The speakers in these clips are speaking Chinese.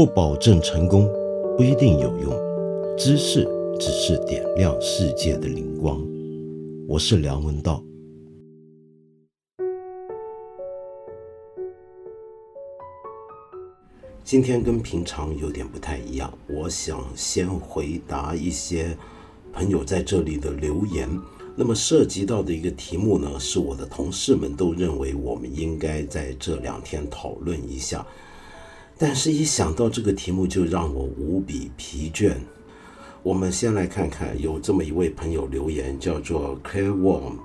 不保证成功，不一定有用。知识只是点亮世界的灵光。我是梁文道。今天跟平常有点不太一样，我想先回答一些朋友在这里的留言。那么涉及到的一个题目呢，是我的同事们都认为我们应该在这两天讨论一下。但是，一想到这个题目，就让我无比疲倦。我们先来看看，有这么一位朋友留言，叫做 Claire Wong。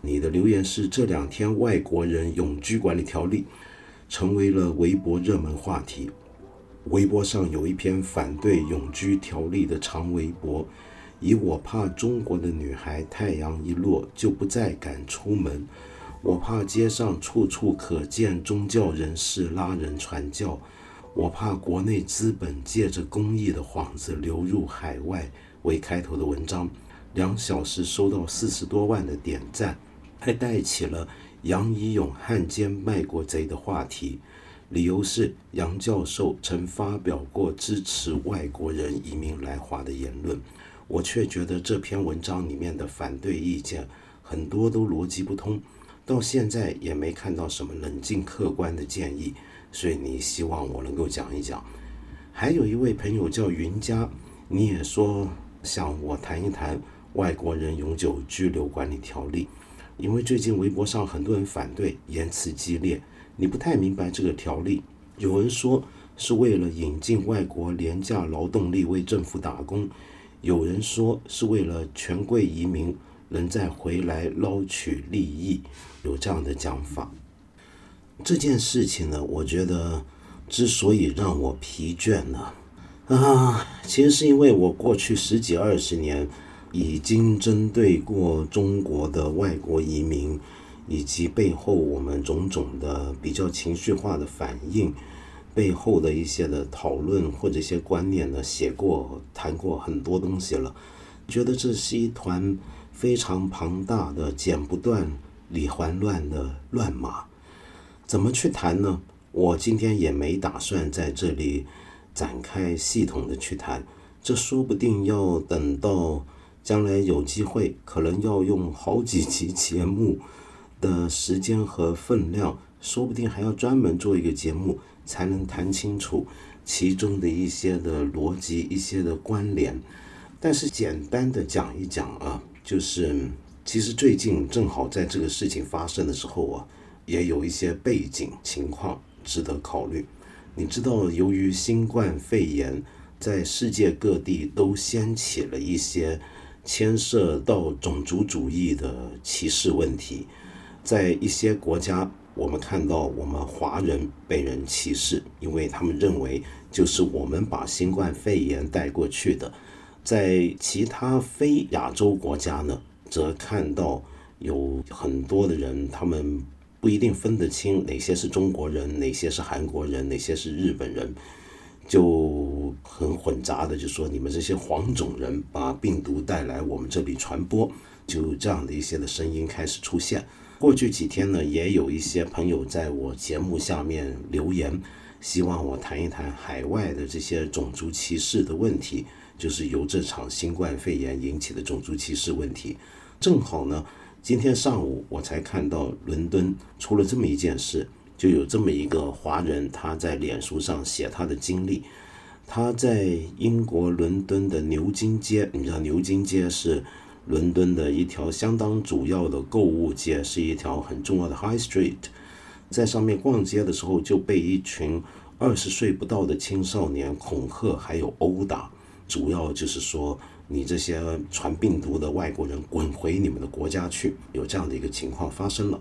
你的留言是：这两天外国人永居管理条例成为了微博热门话题。微博上有一篇反对永居条例的长微博，以“我怕中国的女孩太阳一落就不再敢出门，我怕街上处处可见宗教人士拉人传教。”我怕国内资本借着公益的幌子流入海外为开头的文章，两小时收到四十多万的点赞，还带起了杨怡勇汉奸卖国贼的话题。理由是杨教授曾发表过支持外国人移民来华的言论，我却觉得这篇文章里面的反对意见很多都逻辑不通，到现在也没看到什么冷静客观的建议。所以你希望我能够讲一讲，还有一位朋友叫云佳，你也说想我谈一谈外国人永久居留管理条例，因为最近微博上很多人反对，言辞激烈，你不太明白这个条例。有人说是为了引进外国廉价劳动力为政府打工，有人说是为了权贵移民能再回来捞取利益，有这样的讲法。这件事情呢，我觉得之所以让我疲倦呢，啊，其实是因为我过去十几二十年已经针对过中国的外国移民，以及背后我们种种的比较情绪化的反应，背后的一些的讨论或者一些观念呢，写过谈过很多东西了，觉得这是一团非常庞大的剪不断理还乱的乱麻。怎么去谈呢？我今天也没打算在这里展开系统的去谈，这说不定要等到将来有机会，可能要用好几集节目的时间和分量，说不定还要专门做一个节目，才能谈清楚其中的一些的逻辑、一些的关联。但是简单的讲一讲啊，就是其实最近正好在这个事情发生的时候啊。也有一些背景情况值得考虑。你知道，由于新冠肺炎，在世界各地都掀起了一些牵涉到种族主义的歧视问题。在一些国家，我们看到我们华人被人歧视，因为他们认为就是我们把新冠肺炎带过去的。在其他非亚洲国家呢，则看到有很多的人，他们。不一定分得清哪些是中国人，哪些是韩国人，哪些是日本人，就很混杂的就说你们这些黄种人把病毒带来我们这里传播，就这样的一些的声音开始出现。过去几天呢，也有一些朋友在我节目下面留言，希望我谈一谈海外的这些种族歧视的问题，就是由这场新冠肺炎引起的种族歧视问题。正好呢。今天上午我才看到伦敦出了这么一件事，就有这么一个华人，他在脸书上写他的经历。他在英国伦敦的牛津街，你知道牛津街是伦敦的一条相当主要的购物街，是一条很重要的 High Street。在上面逛街的时候，就被一群二十岁不到的青少年恐吓，还有殴打，主要就是说。你这些传病毒的外国人，滚回你们的国家去！有这样的一个情况发生了。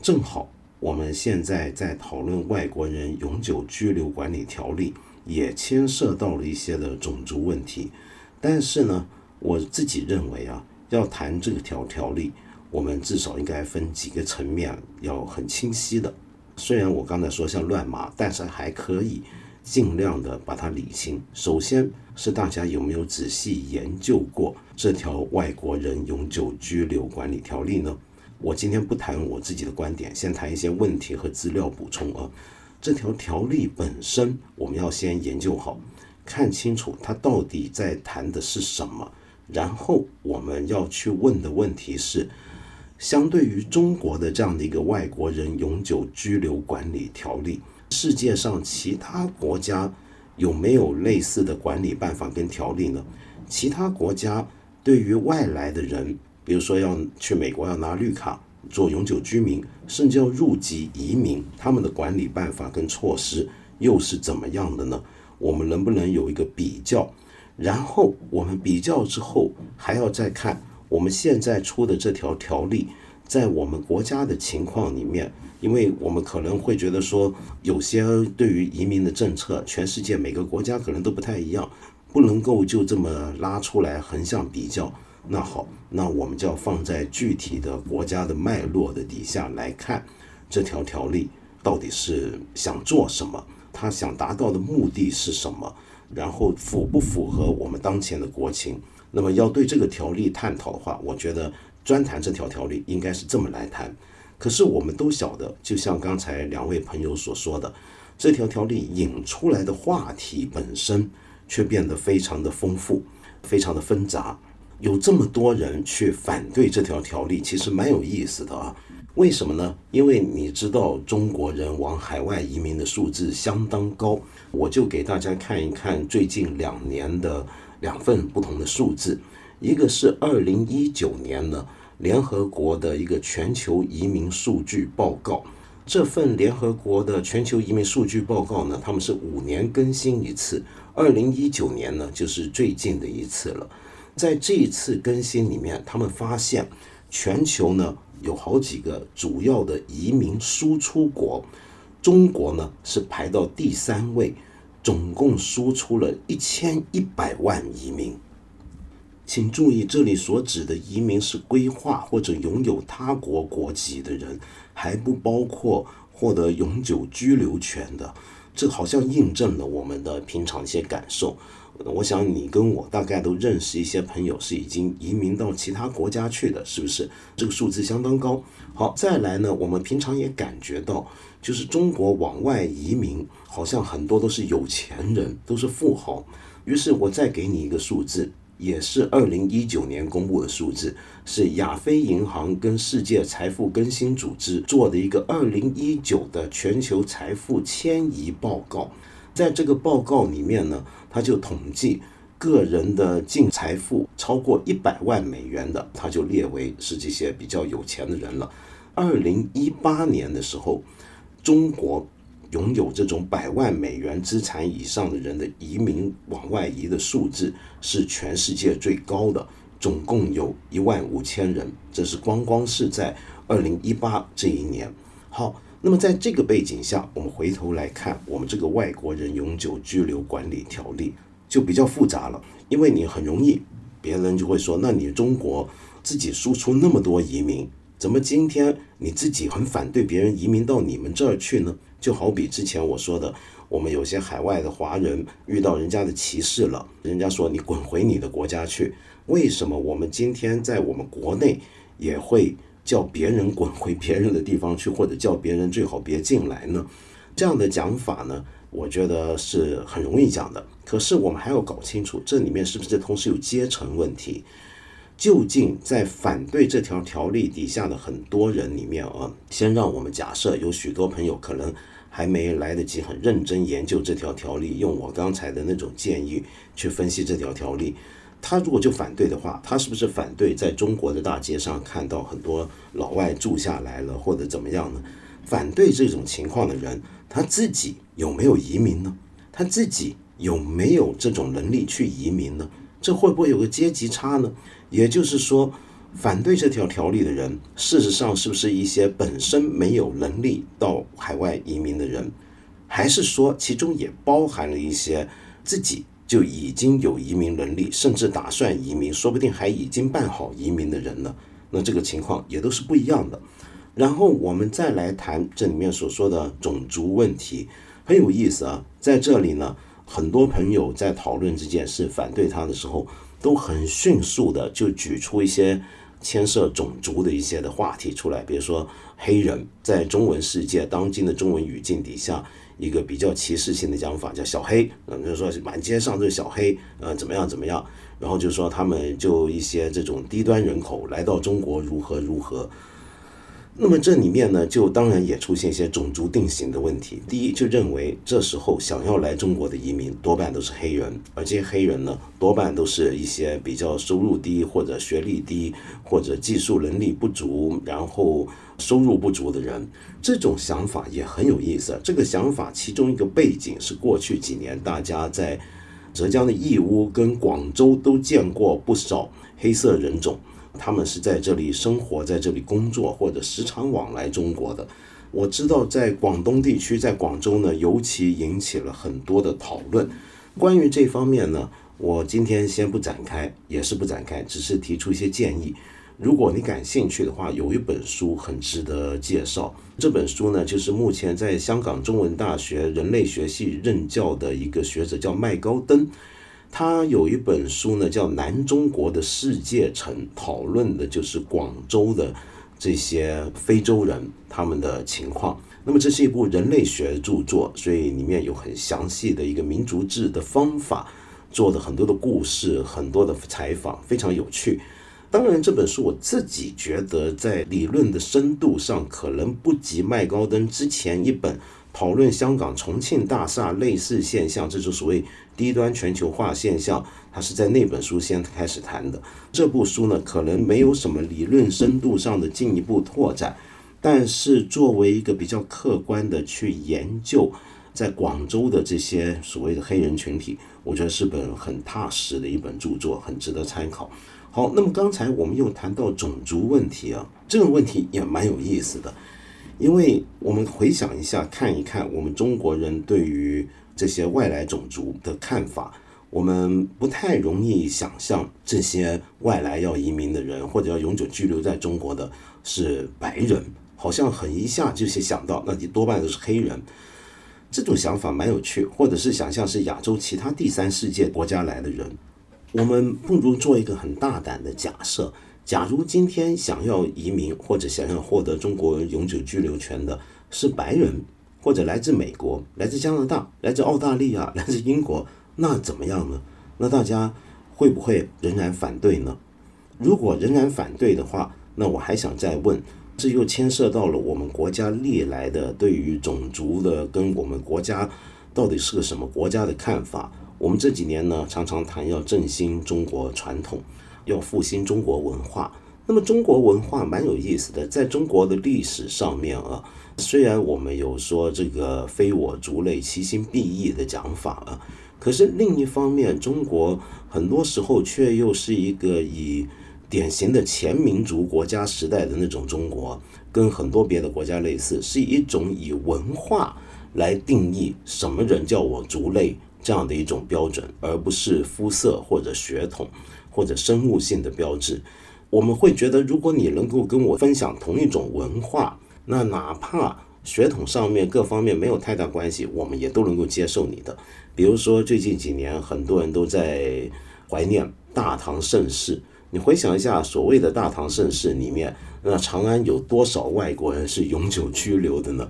正好我们现在在讨论外国人永久居留管理条例，也牵涉到了一些的种族问题。但是呢，我自己认为啊，要谈这条条例，我们至少应该分几个层面，要很清晰的。虽然我刚才说像乱码，但是还可以。尽量的把它理清。首先是大家有没有仔细研究过这条外国人永久居留管理条例呢？我今天不谈我自己的观点，先谈一些问题和资料补充啊。这条条例本身，我们要先研究好，看清楚它到底在谈的是什么。然后我们要去问的问题是，相对于中国的这样的一个外国人永久居留管理条例，世界上其他国家有没有类似的管理办法跟条例呢？其他国家对于外来的人，比如说要去美国要拿绿卡做永久居民，甚至要入籍移民，他们的管理办法跟措施又是怎么样的呢？我们能不能有一个比较？然后我们比较之后，还要再看我们现在出的这条条例，在我们国家的情况里面，因为我们可能会觉得说，有些对于移民的政策，全世界每个国家可能都不太一样，不能够就这么拉出来横向比较。那好，那我们就要放在具体的国家的脉络的底下来看，这条条例到底是想做什么，他想达到的目的是什么。然后符不符合我们当前的国情？那么要对这个条例探讨的话，我觉得专谈这条条例应该是这么来谈。可是我们都晓得，就像刚才两位朋友所说的，这条条例引出来的话题本身却变得非常的丰富，非常的纷杂。有这么多人去反对这条条例，其实蛮有意思的啊。为什么呢？因为你知道中国人往海外移民的数字相当高，我就给大家看一看最近两年的两份不同的数字。一个是二零一九年呢，联合国的一个全球移民数据报告。这份联合国的全球移民数据报告呢，他们是五年更新一次，二零一九年呢就是最近的一次了。在这一次更新里面，他们发现全球呢。有好几个主要的移民输出国，中国呢是排到第三位，总共输出了一千一百万移民。请注意，这里所指的移民是规划或者拥有他国国籍的人，还不包括获得永久居留权的。这好像印证了我们的平常一些感受。我想你跟我大概都认识一些朋友是已经移民到其他国家去的，是不是？这个数字相当高。好，再来呢，我们平常也感觉到，就是中国往外移民，好像很多都是有钱人，都是富豪。于是我再给你一个数字，也是二零一九年公布的数字，是亚非银行跟世界财富更新组织做的一个二零一九的全球财富迁移报告。在这个报告里面呢，他就统计个人的净财富超过一百万美元的，他就列为是这些比较有钱的人了。二零一八年的时候，中国拥有这种百万美元资产以上的人的移民往外移的数字是全世界最高的，总共有一万五千人。这是光光是在二零一八这一年。好。那么在这个背景下，我们回头来看我们这个外国人永久居留管理条例就比较复杂了，因为你很容易，别人就会说，那你中国自己输出那么多移民，怎么今天你自己很反对别人移民到你们这儿去呢？就好比之前我说的，我们有些海外的华人遇到人家的歧视了，人家说你滚回你的国家去，为什么我们今天在我们国内也会？叫别人滚回别人的地方去，或者叫别人最好别进来呢？这样的讲法呢，我觉得是很容易讲的。可是我们还要搞清楚，这里面是不是同时有阶层问题？究竟在反对这条条例底下的很多人里面啊，先让我们假设有许多朋友可能还没来得及很认真研究这条条例，用我刚才的那种建议去分析这条条例。他如果就反对的话，他是不是反对在中国的大街上看到很多老外住下来了，或者怎么样呢？反对这种情况的人，他自己有没有移民呢？他自己有没有这种能力去移民呢？这会不会有个阶级差呢？也就是说，反对这条条例的人，事实上是不是一些本身没有能力到海外移民的人，还是说其中也包含了一些自己？就已经有移民能力，甚至打算移民，说不定还已经办好移民的人呢。那这个情况也都是不一样的。然后我们再来谈这里面所说的种族问题，很有意思啊。在这里呢，很多朋友在讨论这件事、反对他的时候，都很迅速的就举出一些牵涉种族的一些的话题出来，比如说黑人，在中文世界当今的中文语境底下，一个比较歧视性的讲法叫小黑，嗯，就是说满街上都是小黑，呃，怎么样怎么样，然后就说他们就一些这种低端人口来到中国如何如何。那么这里面呢，就当然也出现一些种族定型的问题。第一，就认为这时候想要来中国的移民多半都是黑人，而这些黑人呢，多半都是一些比较收入低或者学历低或者技术能力不足，然后收入不足的人。这种想法也很有意思。这个想法其中一个背景是过去几年大家在浙江的义乌跟广州都见过不少黑色人种。他们是在这里生活，在这里工作，或者时常往来中国的。我知道，在广东地区，在广州呢，尤其引起了很多的讨论。关于这方面呢，我今天先不展开，也是不展开，只是提出一些建议。如果你感兴趣的话，有一本书很值得介绍。这本书呢，就是目前在香港中文大学人类学系任教的一个学者，叫麦高登。他有一本书呢，叫《南中国的世界城》，讨论的就是广州的这些非洲人他们的情况。那么这是一部人类学著作，所以里面有很详细的一个民族志的方法，做的很多的故事，很多的采访，非常有趣。当然，这本书我自己觉得在理论的深度上可能不及麦高登之前一本。讨论香港重庆大厦类似现象，这就所谓低端全球化现象。他是在那本书先开始谈的。这部书呢，可能没有什么理论深度上的进一步拓展，但是作为一个比较客观的去研究在广州的这些所谓的黑人群体，我觉得是本很踏实的一本著作，很值得参考。好，那么刚才我们又谈到种族问题啊，这个问题也蛮有意思的。因为我们回想一下，看一看我们中国人对于这些外来种族的看法，我们不太容易想象这些外来要移民的人或者要永久居留在中国的是白人，好像很一下就想到，那你多半都是黑人。这种想法蛮有趣，或者是想象是亚洲其他第三世界国家来的人，我们不如做一个很大胆的假设。假如今天想要移民或者想要获得中国永久居留权的是白人，或者来自美国、来自加拿大、来自澳大利亚、来自英国，那怎么样呢？那大家会不会仍然反对呢？如果仍然反对的话，那我还想再问，这又牵涉到了我们国家历来的对于种族的跟我们国家到底是个什么国家的看法。我们这几年呢，常常谈要振兴中国传统。要复兴中国文化，那么中国文化蛮有意思的，在中国的历史上面啊，虽然我们有说这个非我族类，其心必异的讲法啊，可是另一方面，中国很多时候却又是一个以典型的前民族国家时代的那种中国，跟很多别的国家类似，是一种以文化来定义什么人叫我族类这样的一种标准，而不是肤色或者血统。或者生物性的标志，我们会觉得，如果你能够跟我分享同一种文化，那哪怕血统上面各方面没有太大关系，我们也都能够接受你的。比如说，最近几年很多人都在怀念大唐盛世，你回想一下，所谓的大唐盛世里面，那长安有多少外国人是永久居留的呢？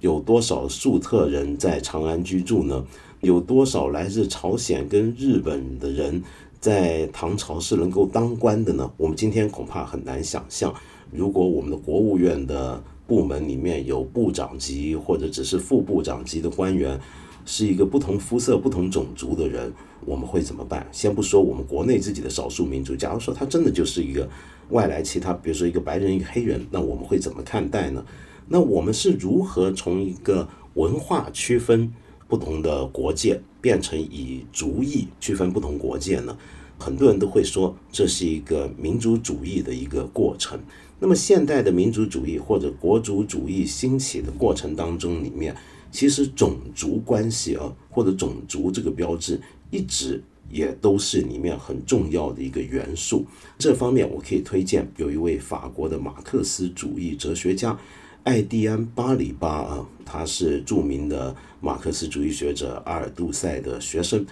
有多少粟特人在长安居住呢？有多少来自朝鲜跟日本的人？在唐朝是能够当官的呢？我们今天恐怕很难想象。如果我们的国务院的部门里面有部长级或者只是副部长级的官员，是一个不同肤色、不同种族的人，我们会怎么办？先不说我们国内自己的少数民族，假如说他真的就是一个外来其他，比如说一个白人、一个黑人，那我们会怎么看待呢？那我们是如何从一个文化区分？不同的国界变成以族裔区分不同国界呢？很多人都会说这是一个民族主义的一个过程。那么现代的民族主义或者国族主义兴起的过程当中，里面其实种族关系啊，或者种族这个标志一直也都是里面很重要的一个元素。这方面我可以推荐有一位法国的马克思主义哲学家。艾蒂安·巴里巴啊，他是著名的马克思主义学者阿尔杜塞的学生。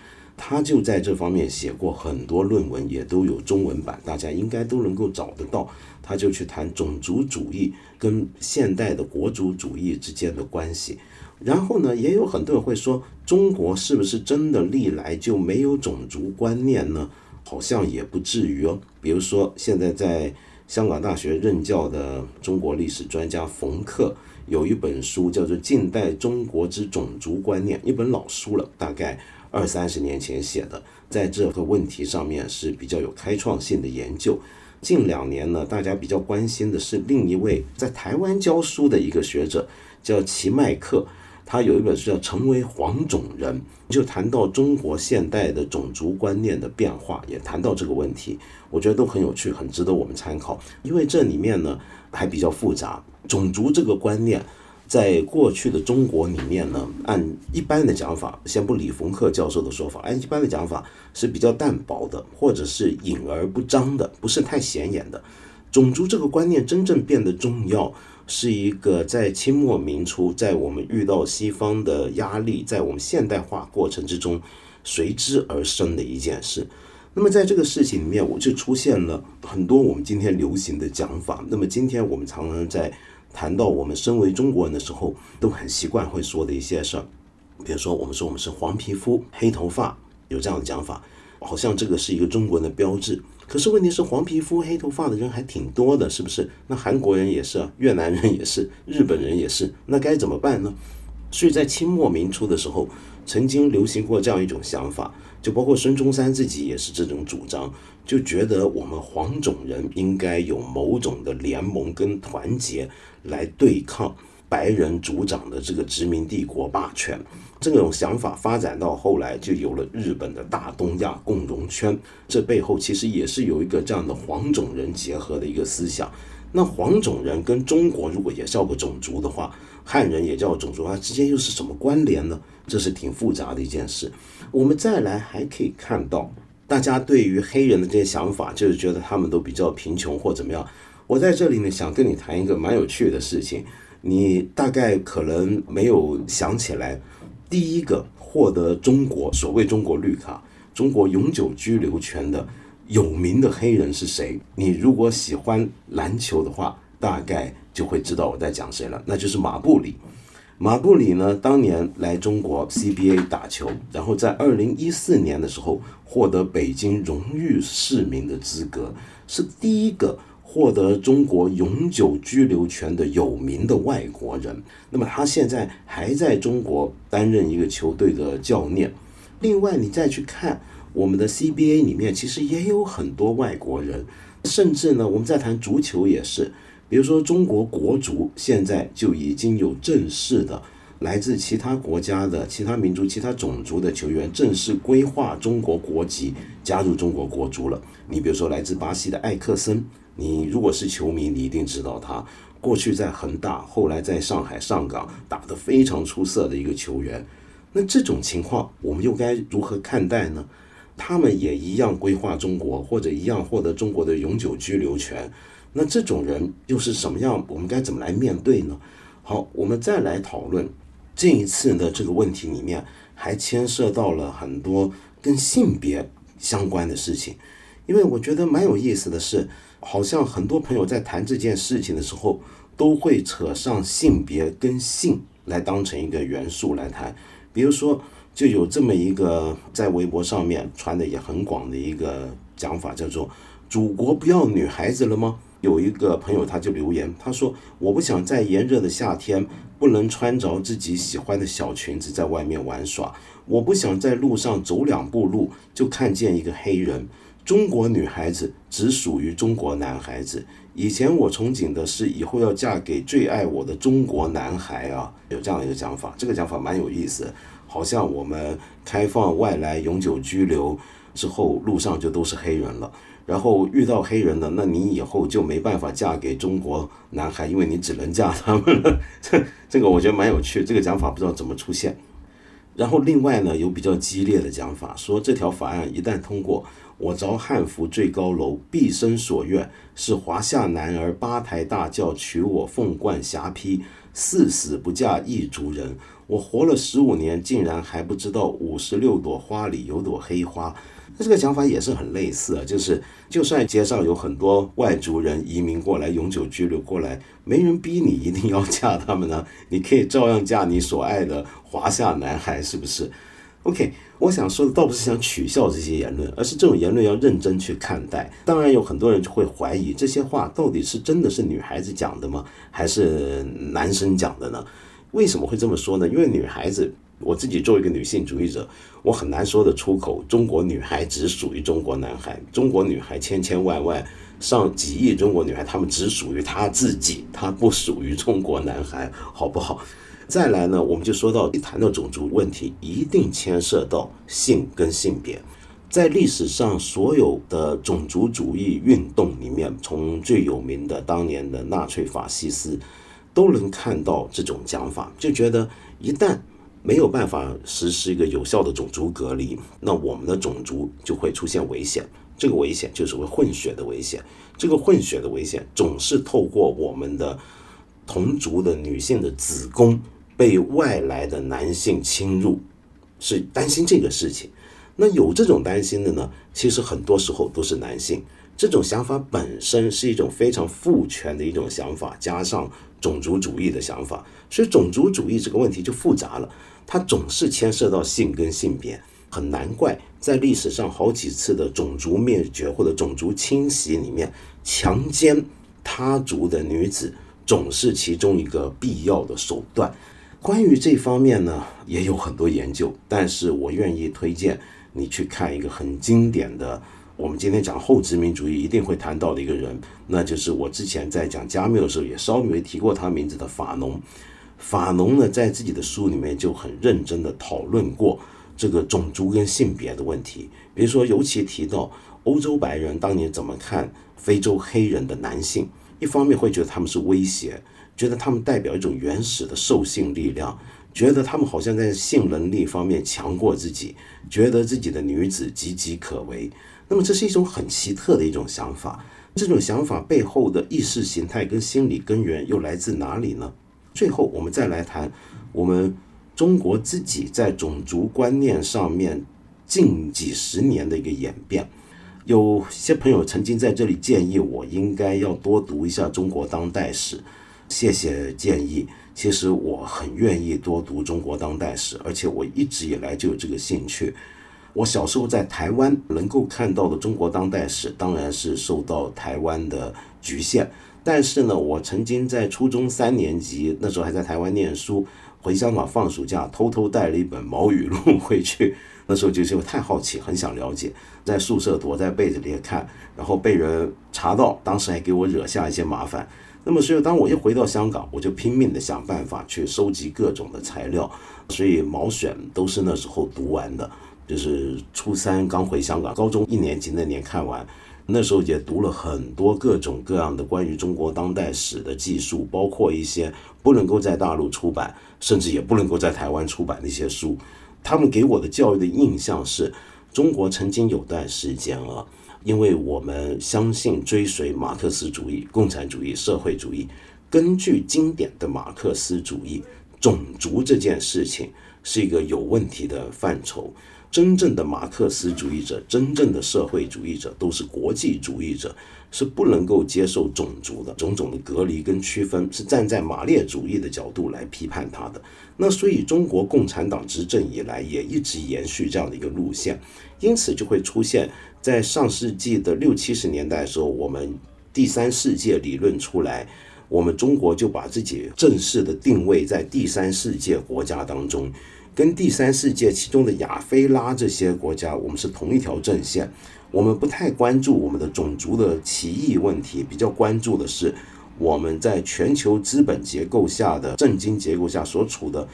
他就在这方面写过很多论文，也都有中文版，大家应该都能够找得到。他就去谈种族主义跟现代的国族主义之间的关系。然后呢，也有很多人会说，中国是不是真的历来就没有种族观念呢？好像也不至于哦。比如说，现在在香港大学任教的中国历史专家冯克有一本书叫做《近代中国之种族观念》，一本老书了，大概。二三十年前写的，在这个问题上面是比较有开创性的研究。近两年呢，大家比较关心的是另一位在台湾教书的一个学者，叫齐麦克，他有一本书叫《成为黄种人》，就谈到中国现代的种族观念的变化，也谈到这个问题，我觉得都很有趣，很值得我们参考。因为这里面呢还比较复杂，种族这个观念。在过去的中国里面呢，按一般的讲法，先不理冯克教授的说法，按一般的讲法是比较淡薄的，或者是隐而不彰的，不是太显眼的。种族这个观念真正变得重要，是一个在清末明初，在我们遇到西方的压力，在我们现代化过程之中随之而生的一件事。那么在这个事情里面，我就出现了很多我们今天流行的讲法。那么今天我们常常在。谈到我们身为中国人的时候，都很习惯会说的一些事儿，比如说我们说我们是黄皮肤、黑头发，有这样的讲法，好像这个是一个中国人的标志。可是问题是，黄皮肤、黑头发的人还挺多的，是不是？那韩国人也是，越南人也是，日本人也是，那该怎么办呢？所以在清末明初的时候，曾经流行过这样一种想法。就包括孙中山自己也是这种主张，就觉得我们黄种人应该有某种的联盟跟团结来对抗白人主掌的这个殖民帝国霸权。这种想法发展到后来，就有了日本的大东亚共荣圈。这背后其实也是有一个这样的黄种人结合的一个思想。那黄种人跟中国如果也叫个种族的话，汉人也叫种族啊，之间又是什么关联呢？这是挺复杂的一件事。我们再来还可以看到，大家对于黑人的这些想法，就是觉得他们都比较贫穷或怎么样。我在这里呢，想跟你谈一个蛮有趣的事情，你大概可能没有想起来，第一个获得中国所谓中国绿卡、中国永久居留权的有名的黑人是谁？你如果喜欢篮球的话，大概就会知道我在讲谁了，那就是马布里。马布里呢，当年来中国 CBA 打球，然后在二零一四年的时候获得北京荣誉市民的资格，是第一个获得中国永久居留权的有名的外国人。那么他现在还在中国担任一个球队的教练。另外，你再去看我们的 CBA 里面，其实也有很多外国人，甚至呢，我们在谈足球也是。比如说，中国国足现在就已经有正式的来自其他国家的其他民族、其他种族的球员正式规划中国国籍，加入中国国足了。你比如说，来自巴西的艾克森，你如果是球迷，你一定知道他过去在恒大，后来在上海上港打得非常出色的一个球员。那这种情况，我们又该如何看待呢？他们也一样规划中国，或者一样获得中国的永久居留权。那这种人又是什么样？我们该怎么来面对呢？好，我们再来讨论这一次的这个问题里面，还牵涉到了很多跟性别相关的事情。因为我觉得蛮有意思的是，好像很多朋友在谈这件事情的时候，都会扯上性别跟性来当成一个元素来谈。比如说，就有这么一个在微博上面传的也很广的一个讲法，叫做“祖国不要女孩子了吗？”有一个朋友，他就留言，他说：“我不想在炎热的夏天不能穿着自己喜欢的小裙子在外面玩耍，我不想在路上走两步路就看见一个黑人。中国女孩子只属于中国男孩子。以前我憧憬的是以后要嫁给最爱我的中国男孩啊，有这样的一个讲法，这个讲法蛮有意思，好像我们开放外来永久居留之后，路上就都是黑人了。”然后遇到黑人了，那你以后就没办法嫁给中国男孩，因为你只能嫁他们了。这 这个我觉得蛮有趣，这个讲法不知道怎么出现。然后另外呢，有比较激烈的讲法，说这条法案一旦通过，我着汉服最高楼，毕生所愿是华夏男儿八抬大轿娶我凤冠霞帔，誓死不嫁异族人。我活了十五年，竟然还不知道五十六朵花里有朵黑花。这个想法也是很类似啊，就是就算街上有很多外族人移民过来，永久居留过来，没人逼你一定要嫁他们呢，你可以照样嫁你所爱的华夏男孩，是不是？OK，我想说的倒不是想取笑这些言论，而是这种言论要认真去看待。当然有很多人就会怀疑这些话到底是真的是女孩子讲的吗，还是男生讲的呢？为什么会这么说呢？因为女孩子，我自己作为一个女性主义者，我很难说得出口。中国女孩只属于中国男孩，中国女孩千千万万上几亿中国女孩，她们只属于她自己，她不属于中国男孩，好不好？再来呢，我们就说到一谈到种族问题，一定牵涉到性跟性别。在历史上所有的种族主义运动里面，从最有名的当年的纳粹法西斯。都能看到这种讲法，就觉得一旦没有办法实施一个有效的种族隔离，那我们的种族就会出现危险。这个危险就是为混血的危险。这个混血的危险总是透过我们的同族的女性的子宫被外来的男性侵入，是担心这个事情。那有这种担心的呢，其实很多时候都是男性。这种想法本身是一种非常父权的一种想法，加上。种族主义的想法，所以种族主义这个问题就复杂了，它总是牵涉到性跟性别，很难怪在历史上好几次的种族灭绝或者种族清洗里面，强奸他族的女子总是其中一个必要的手段。关于这方面呢，也有很多研究，但是我愿意推荐你去看一个很经典的。我们今天讲后殖民主义一定会谈到的一个人，那就是我之前在讲加缪的时候也稍微提过他名字的法农。法农呢，在自己的书里面就很认真的讨论过这个种族跟性别的问题。比如说，尤其提到欧洲白人当年怎么看非洲黑人的男性，一方面会觉得他们是威胁，觉得他们代表一种原始的兽性力量，觉得他们好像在性能力方面强过自己，觉得自己的女子岌岌可危。那么这是一种很奇特的一种想法，这种想法背后的意识形态跟心理根源又来自哪里呢？最后我们再来谈我们中国自己在种族观念上面近几十年的一个演变。有些朋友曾经在这里建议我应该要多读一下中国当代史，谢谢建议。其实我很愿意多读中国当代史，而且我一直以来就有这个兴趣。我小时候在台湾能够看到的中国当代史，当然是受到台湾的局限。但是呢，我曾经在初中三年级那时候还在台湾念书，回香港放暑假，偷偷带了一本毛语录回去。那时候就是因为太好奇，很想了解，在宿舍躲在被子里看，然后被人查到，当时还给我惹下一些麻烦。那么，所以当我一回到香港，我就拼命的想办法去收集各种的材料，所以毛选都是那时候读完的。就是初三刚回香港，高中一年级那年看完，那时候也读了很多各种各样的关于中国当代史的技术，包括一些不能够在大陆出版，甚至也不能够在台湾出版的一些书。他们给我的教育的印象是，中国曾经有段时间啊，因为我们相信追随马克思主义、共产主义、社会主义，根据经典的马克思主义，种族这件事情是一个有问题的范畴。真正的马克思主义者，真正的社会主义者，都是国际主义者，是不能够接受种族的种种的隔离跟区分，是站在马列主义的角度来批判他的。那所以中国共产党执政以来，也一直延续这样的一个路线，因此就会出现在上世纪的六七十年代的时候，我们第三世界理论出来，我们中国就把自己正式的定位在第三世界国家当中。跟第三世界其中的亚非拉这些国家，我们是同一条阵线。我们不太关注我们的种族的歧义问题，比较关注的是我们在全球资本结构下的政经结构下所处的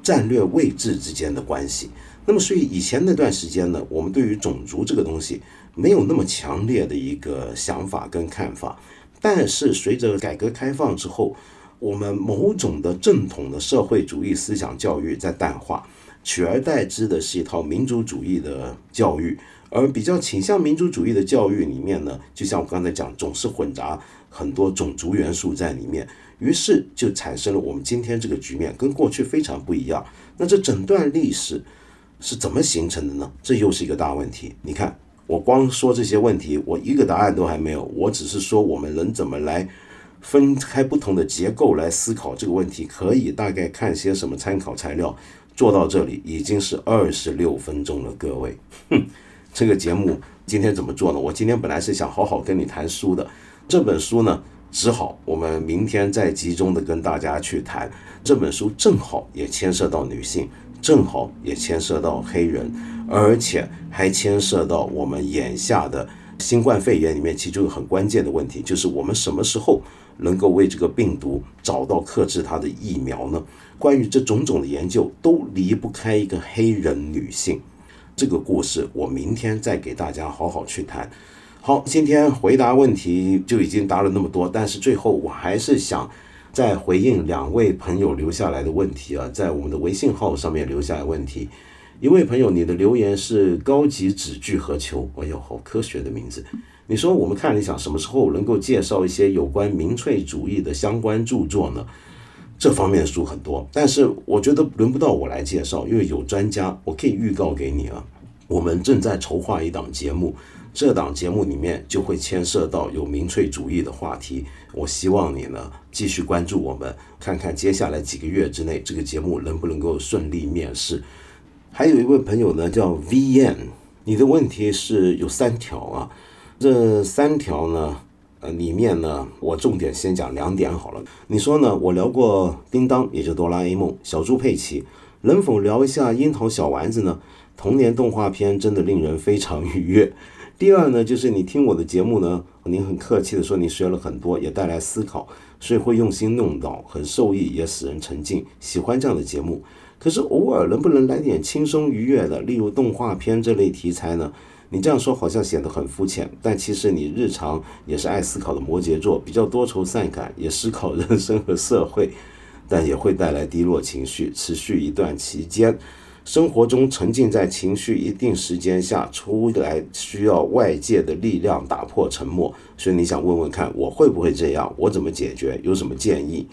战略位置之间的关系。那么，所以以前那段时间呢，我们对于种族这个东西没有那么强烈的一个想法跟看法。但是随着改革开放之后，我们某种的正统的社会主义思想教育在淡化，取而代之的是一套民族主义的教育，而比较倾向民族主义的教育里面呢，就像我刚才讲，总是混杂很多种族元素在里面，于是就产生了我们今天这个局面，跟过去非常不一样。那这整段历史是怎么形成的呢？这又是一个大问题。你看，我光说这些问题，我一个答案都还没有，我只是说我们能怎么来分开不同的结构来思考这个问题，可以大概看些什么参考材料。做到这里已经是二十六分钟了，各位，哼。这个节目今天怎么做呢？我今天本来是想好好跟你谈书的，这本书呢，只好我们明天再集中的跟大家去谈。这本书正好也牵涉到女性，正好也牵涉到黑人，而且还牵涉到我们眼下的新冠肺炎里面其中很关键的问题，就是我们什么时候能够为这个病毒找到克制它的疫苗呢？关于这种种的研究，都离不开一个黑人女性。这个故事我明天再给大家好好去谈。好，今天回答问题就已经答了那么多，但是最后我还是想再回应两位朋友留下来的问题啊，在我们的微信号上面留下来问题。一位朋友，你的留言是高级纸具和球，哎呦，好科学的名字。你说我们看理想什么时候能够介绍一些有关民粹主义的相关著作呢？这方面的书很多，但是我觉得轮不到我来介绍，因为有专家。我可以预告给你啊，我们正在筹划一档节目，这档节目里面就会牵涉到有民粹主义的话题。我希望你呢继续关注我们，看看接下来几个月之内这个节目能不能够顺利面试。还有一位朋友呢叫 VN，你的问题是有三条啊，这三条呢。呃，里面呢，我重点先讲两点好了。你说呢？我聊过叮当，也就哆啦 A 梦、小猪佩奇，能否聊一下樱桃小丸子呢？童年动画片真的令人非常愉悦。第二呢，就是你听我的节目呢，您很客气的说你学了很多，也带来思考，所以会用心弄到，很受益，也使人沉浸，喜欢这样的节目。可是偶尔能不能来点轻松愉悦的，例如动画片这类题材呢？你这样说好像显得很肤浅，但其实你日常也是爱思考的摩羯座，比较多愁善感，也思考人生和社会，但也会带来低落情绪，持续一段期间，生活中沉浸在情绪一定时间下出来，需要外界的力量打破沉默。所以你想问问看，我会不会这样？我怎么解决？有什么建议？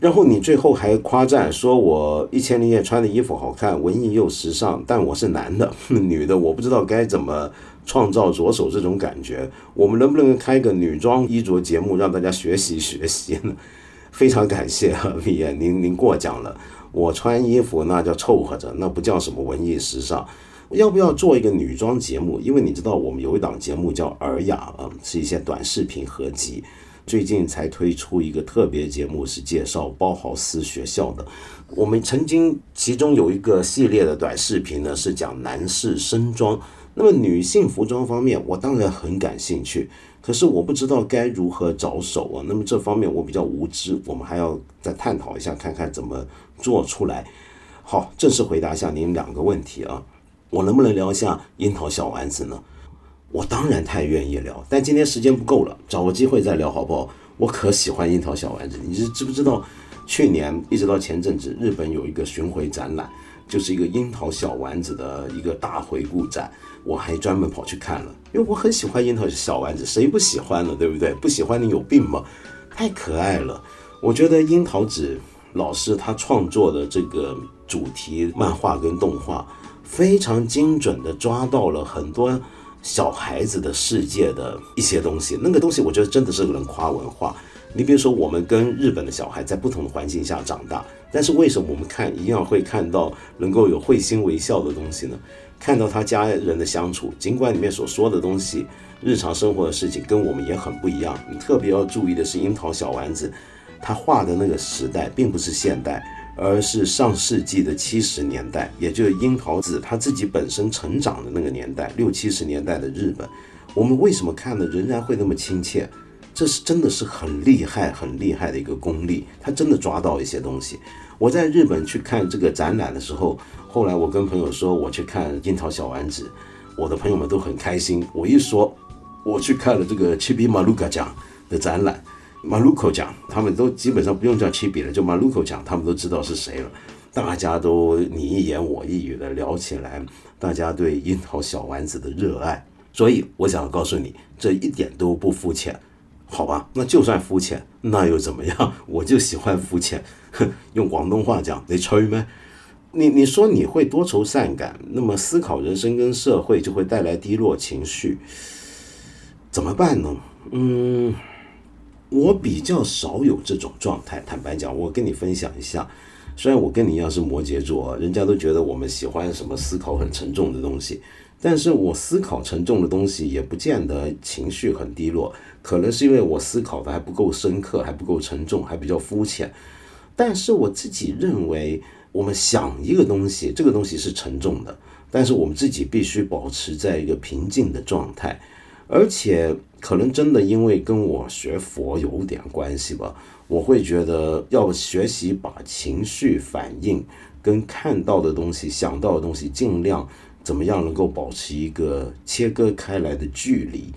然后你最后还夸赞说我一千零夜穿的衣服好看，文艺又时尚，但我是男的，女的我不知道该怎么创造着手这种感觉。我们能不能开个女装衣着节目，让大家学习学习呢？非常感谢啊，李岩，您您过奖了。我穿衣服那叫凑合着，那不叫什么文艺时尚。要不要做一个女装节目？因为你知道我们有一档节目叫《尔雅》啊，是一些短视频合集。最近才推出一个特别节目，是介绍包豪斯学校的。我们曾经其中有一个系列的短视频呢，是讲男士身装。那么女性服装方面，我当然很感兴趣，可是我不知道该如何着手啊。那么这方面我比较无知，我们还要再探讨一下，看看怎么做出来。好，正式回答一下您两个问题啊，我能不能聊一下樱桃小丸子呢？我当然太愿意聊，但今天时间不够了，找个机会再聊好不好？我可喜欢樱桃小丸子，你是知不知道？去年一直到前阵子，日本有一个巡回展览，就是一个樱桃小丸子的一个大回顾展，我还专门跑去看了，因为我很喜欢樱桃小丸子，谁不喜欢呢？对不对？不喜欢你有病吗？太可爱了，我觉得樱桃子老师他创作的这个主题漫画跟动画，非常精准的抓到了很多。小孩子的世界的一些东西，那个东西我觉得真的是能夸文化。你比如说，我们跟日本的小孩在不同的环境下长大，但是为什么我们看一样会看到能够有会心微笑的东西呢？看到他家人的相处，尽管里面所说的东西，日常生活的事情跟我们也很不一样。你特别要注意的是，樱桃小丸子他画的那个时代并不是现代。而是上世纪的七十年代，也就是樱桃子他自己本身成长的那个年代，六七十年代的日本。我们为什么看的仍然会那么亲切？这是真的是很厉害、很厉害的一个功力。他真的抓到一些东西。我在日本去看这个展览的时候，后来我跟朋友说我去看樱桃小丸子，我的朋友们都很开心。我一说我去看了这个七比马鲁卡奖的展览。马鲁口讲，他们都基本上不用叫七比了，就马鲁口讲，他们都知道是谁了。大家都你一言我一语的聊起来，大家对樱桃小丸子的热爱。所以我想告诉你，这一点都不肤浅，好吧？那就算肤浅，那又怎么样？我就喜欢肤浅。用广东话讲，你吹咩？你你说你会多愁善感，那么思考人生跟社会就会带来低落情绪，怎么办呢？嗯，我比较少有这种状态。坦白讲，我跟你分享一下，虽然我跟你一样是摩羯座，人家都觉得我们喜欢什么思考很沉重的东西，但是我思考沉重的东西也不见得情绪很低落，可能是因为我思考的还不够深刻，还不够沉重，还比较肤浅。但是我自己认为。我们想一个东西，这个东西是沉重的，但是我们自己必须保持在一个平静的状态，而且可能真的因为跟我学佛有点关系吧，我会觉得要学习把情绪反应跟看到的东西、想到的东西，尽量怎么样能够保持一个切割开来的距离，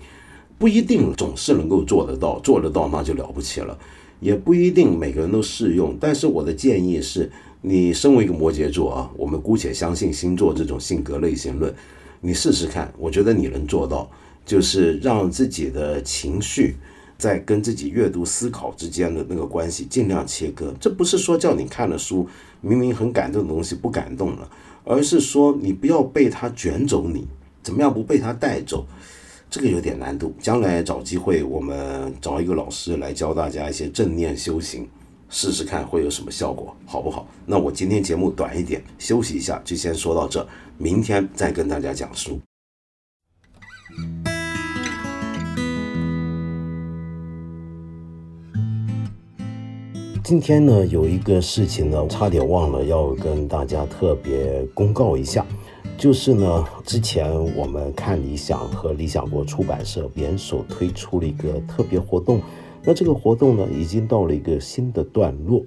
不一定总是能够做得到，做得到那就了不起了，也不一定每个人都适用，但是我的建议是。你身为一个摩羯座啊，我们姑且相信星座这种性格类型论，你试试看，我觉得你能做到，就是让自己的情绪在跟自己阅读思考之间的那个关系尽量切割。这不是说叫你看了书明明很感动的东西不感动了，而是说你不要被它卷走，你怎么样不被它带走？这个有点难度。将来找机会，我们找一个老师来教大家一些正念修行。试试看会有什么效果，好不好？那我今天节目短一点，休息一下，就先说到这，明天再跟大家讲书。今天呢，有一个事情呢，差点忘了要跟大家特别公告一下，就是呢，之前我们看理想和理想国出版社联手推出了一个特别活动。那这个活动呢，已经到了一个新的段落。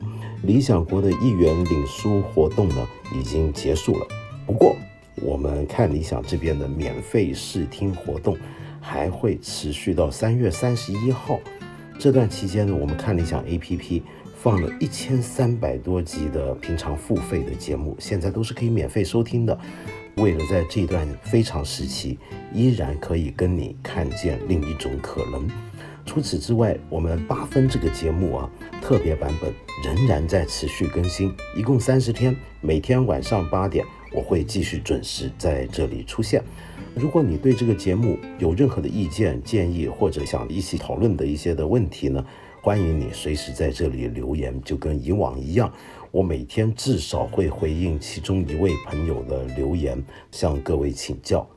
理想国的一元领书活动呢，已经结束了。不过，我们看理想这边的免费试听活动还会持续到三月三十一号。这段期间呢，我们看理想 APP 放了一千三百多集的平常付费的节目，现在都是可以免费收听的。为了在这段非常时期，依然可以跟你看见另一种可能。除此之外，我们八分这个节目啊，特别版本仍然在持续更新，一共三十天，每天晚上八点，我会继续准时在这里出现。如果你对这个节目有任何的意见建议，或者想一起讨论的一些的问题呢，欢迎你随时在这里留言，就跟以往一样，我每天至少会回应其中一位朋友的留言，向各位请教。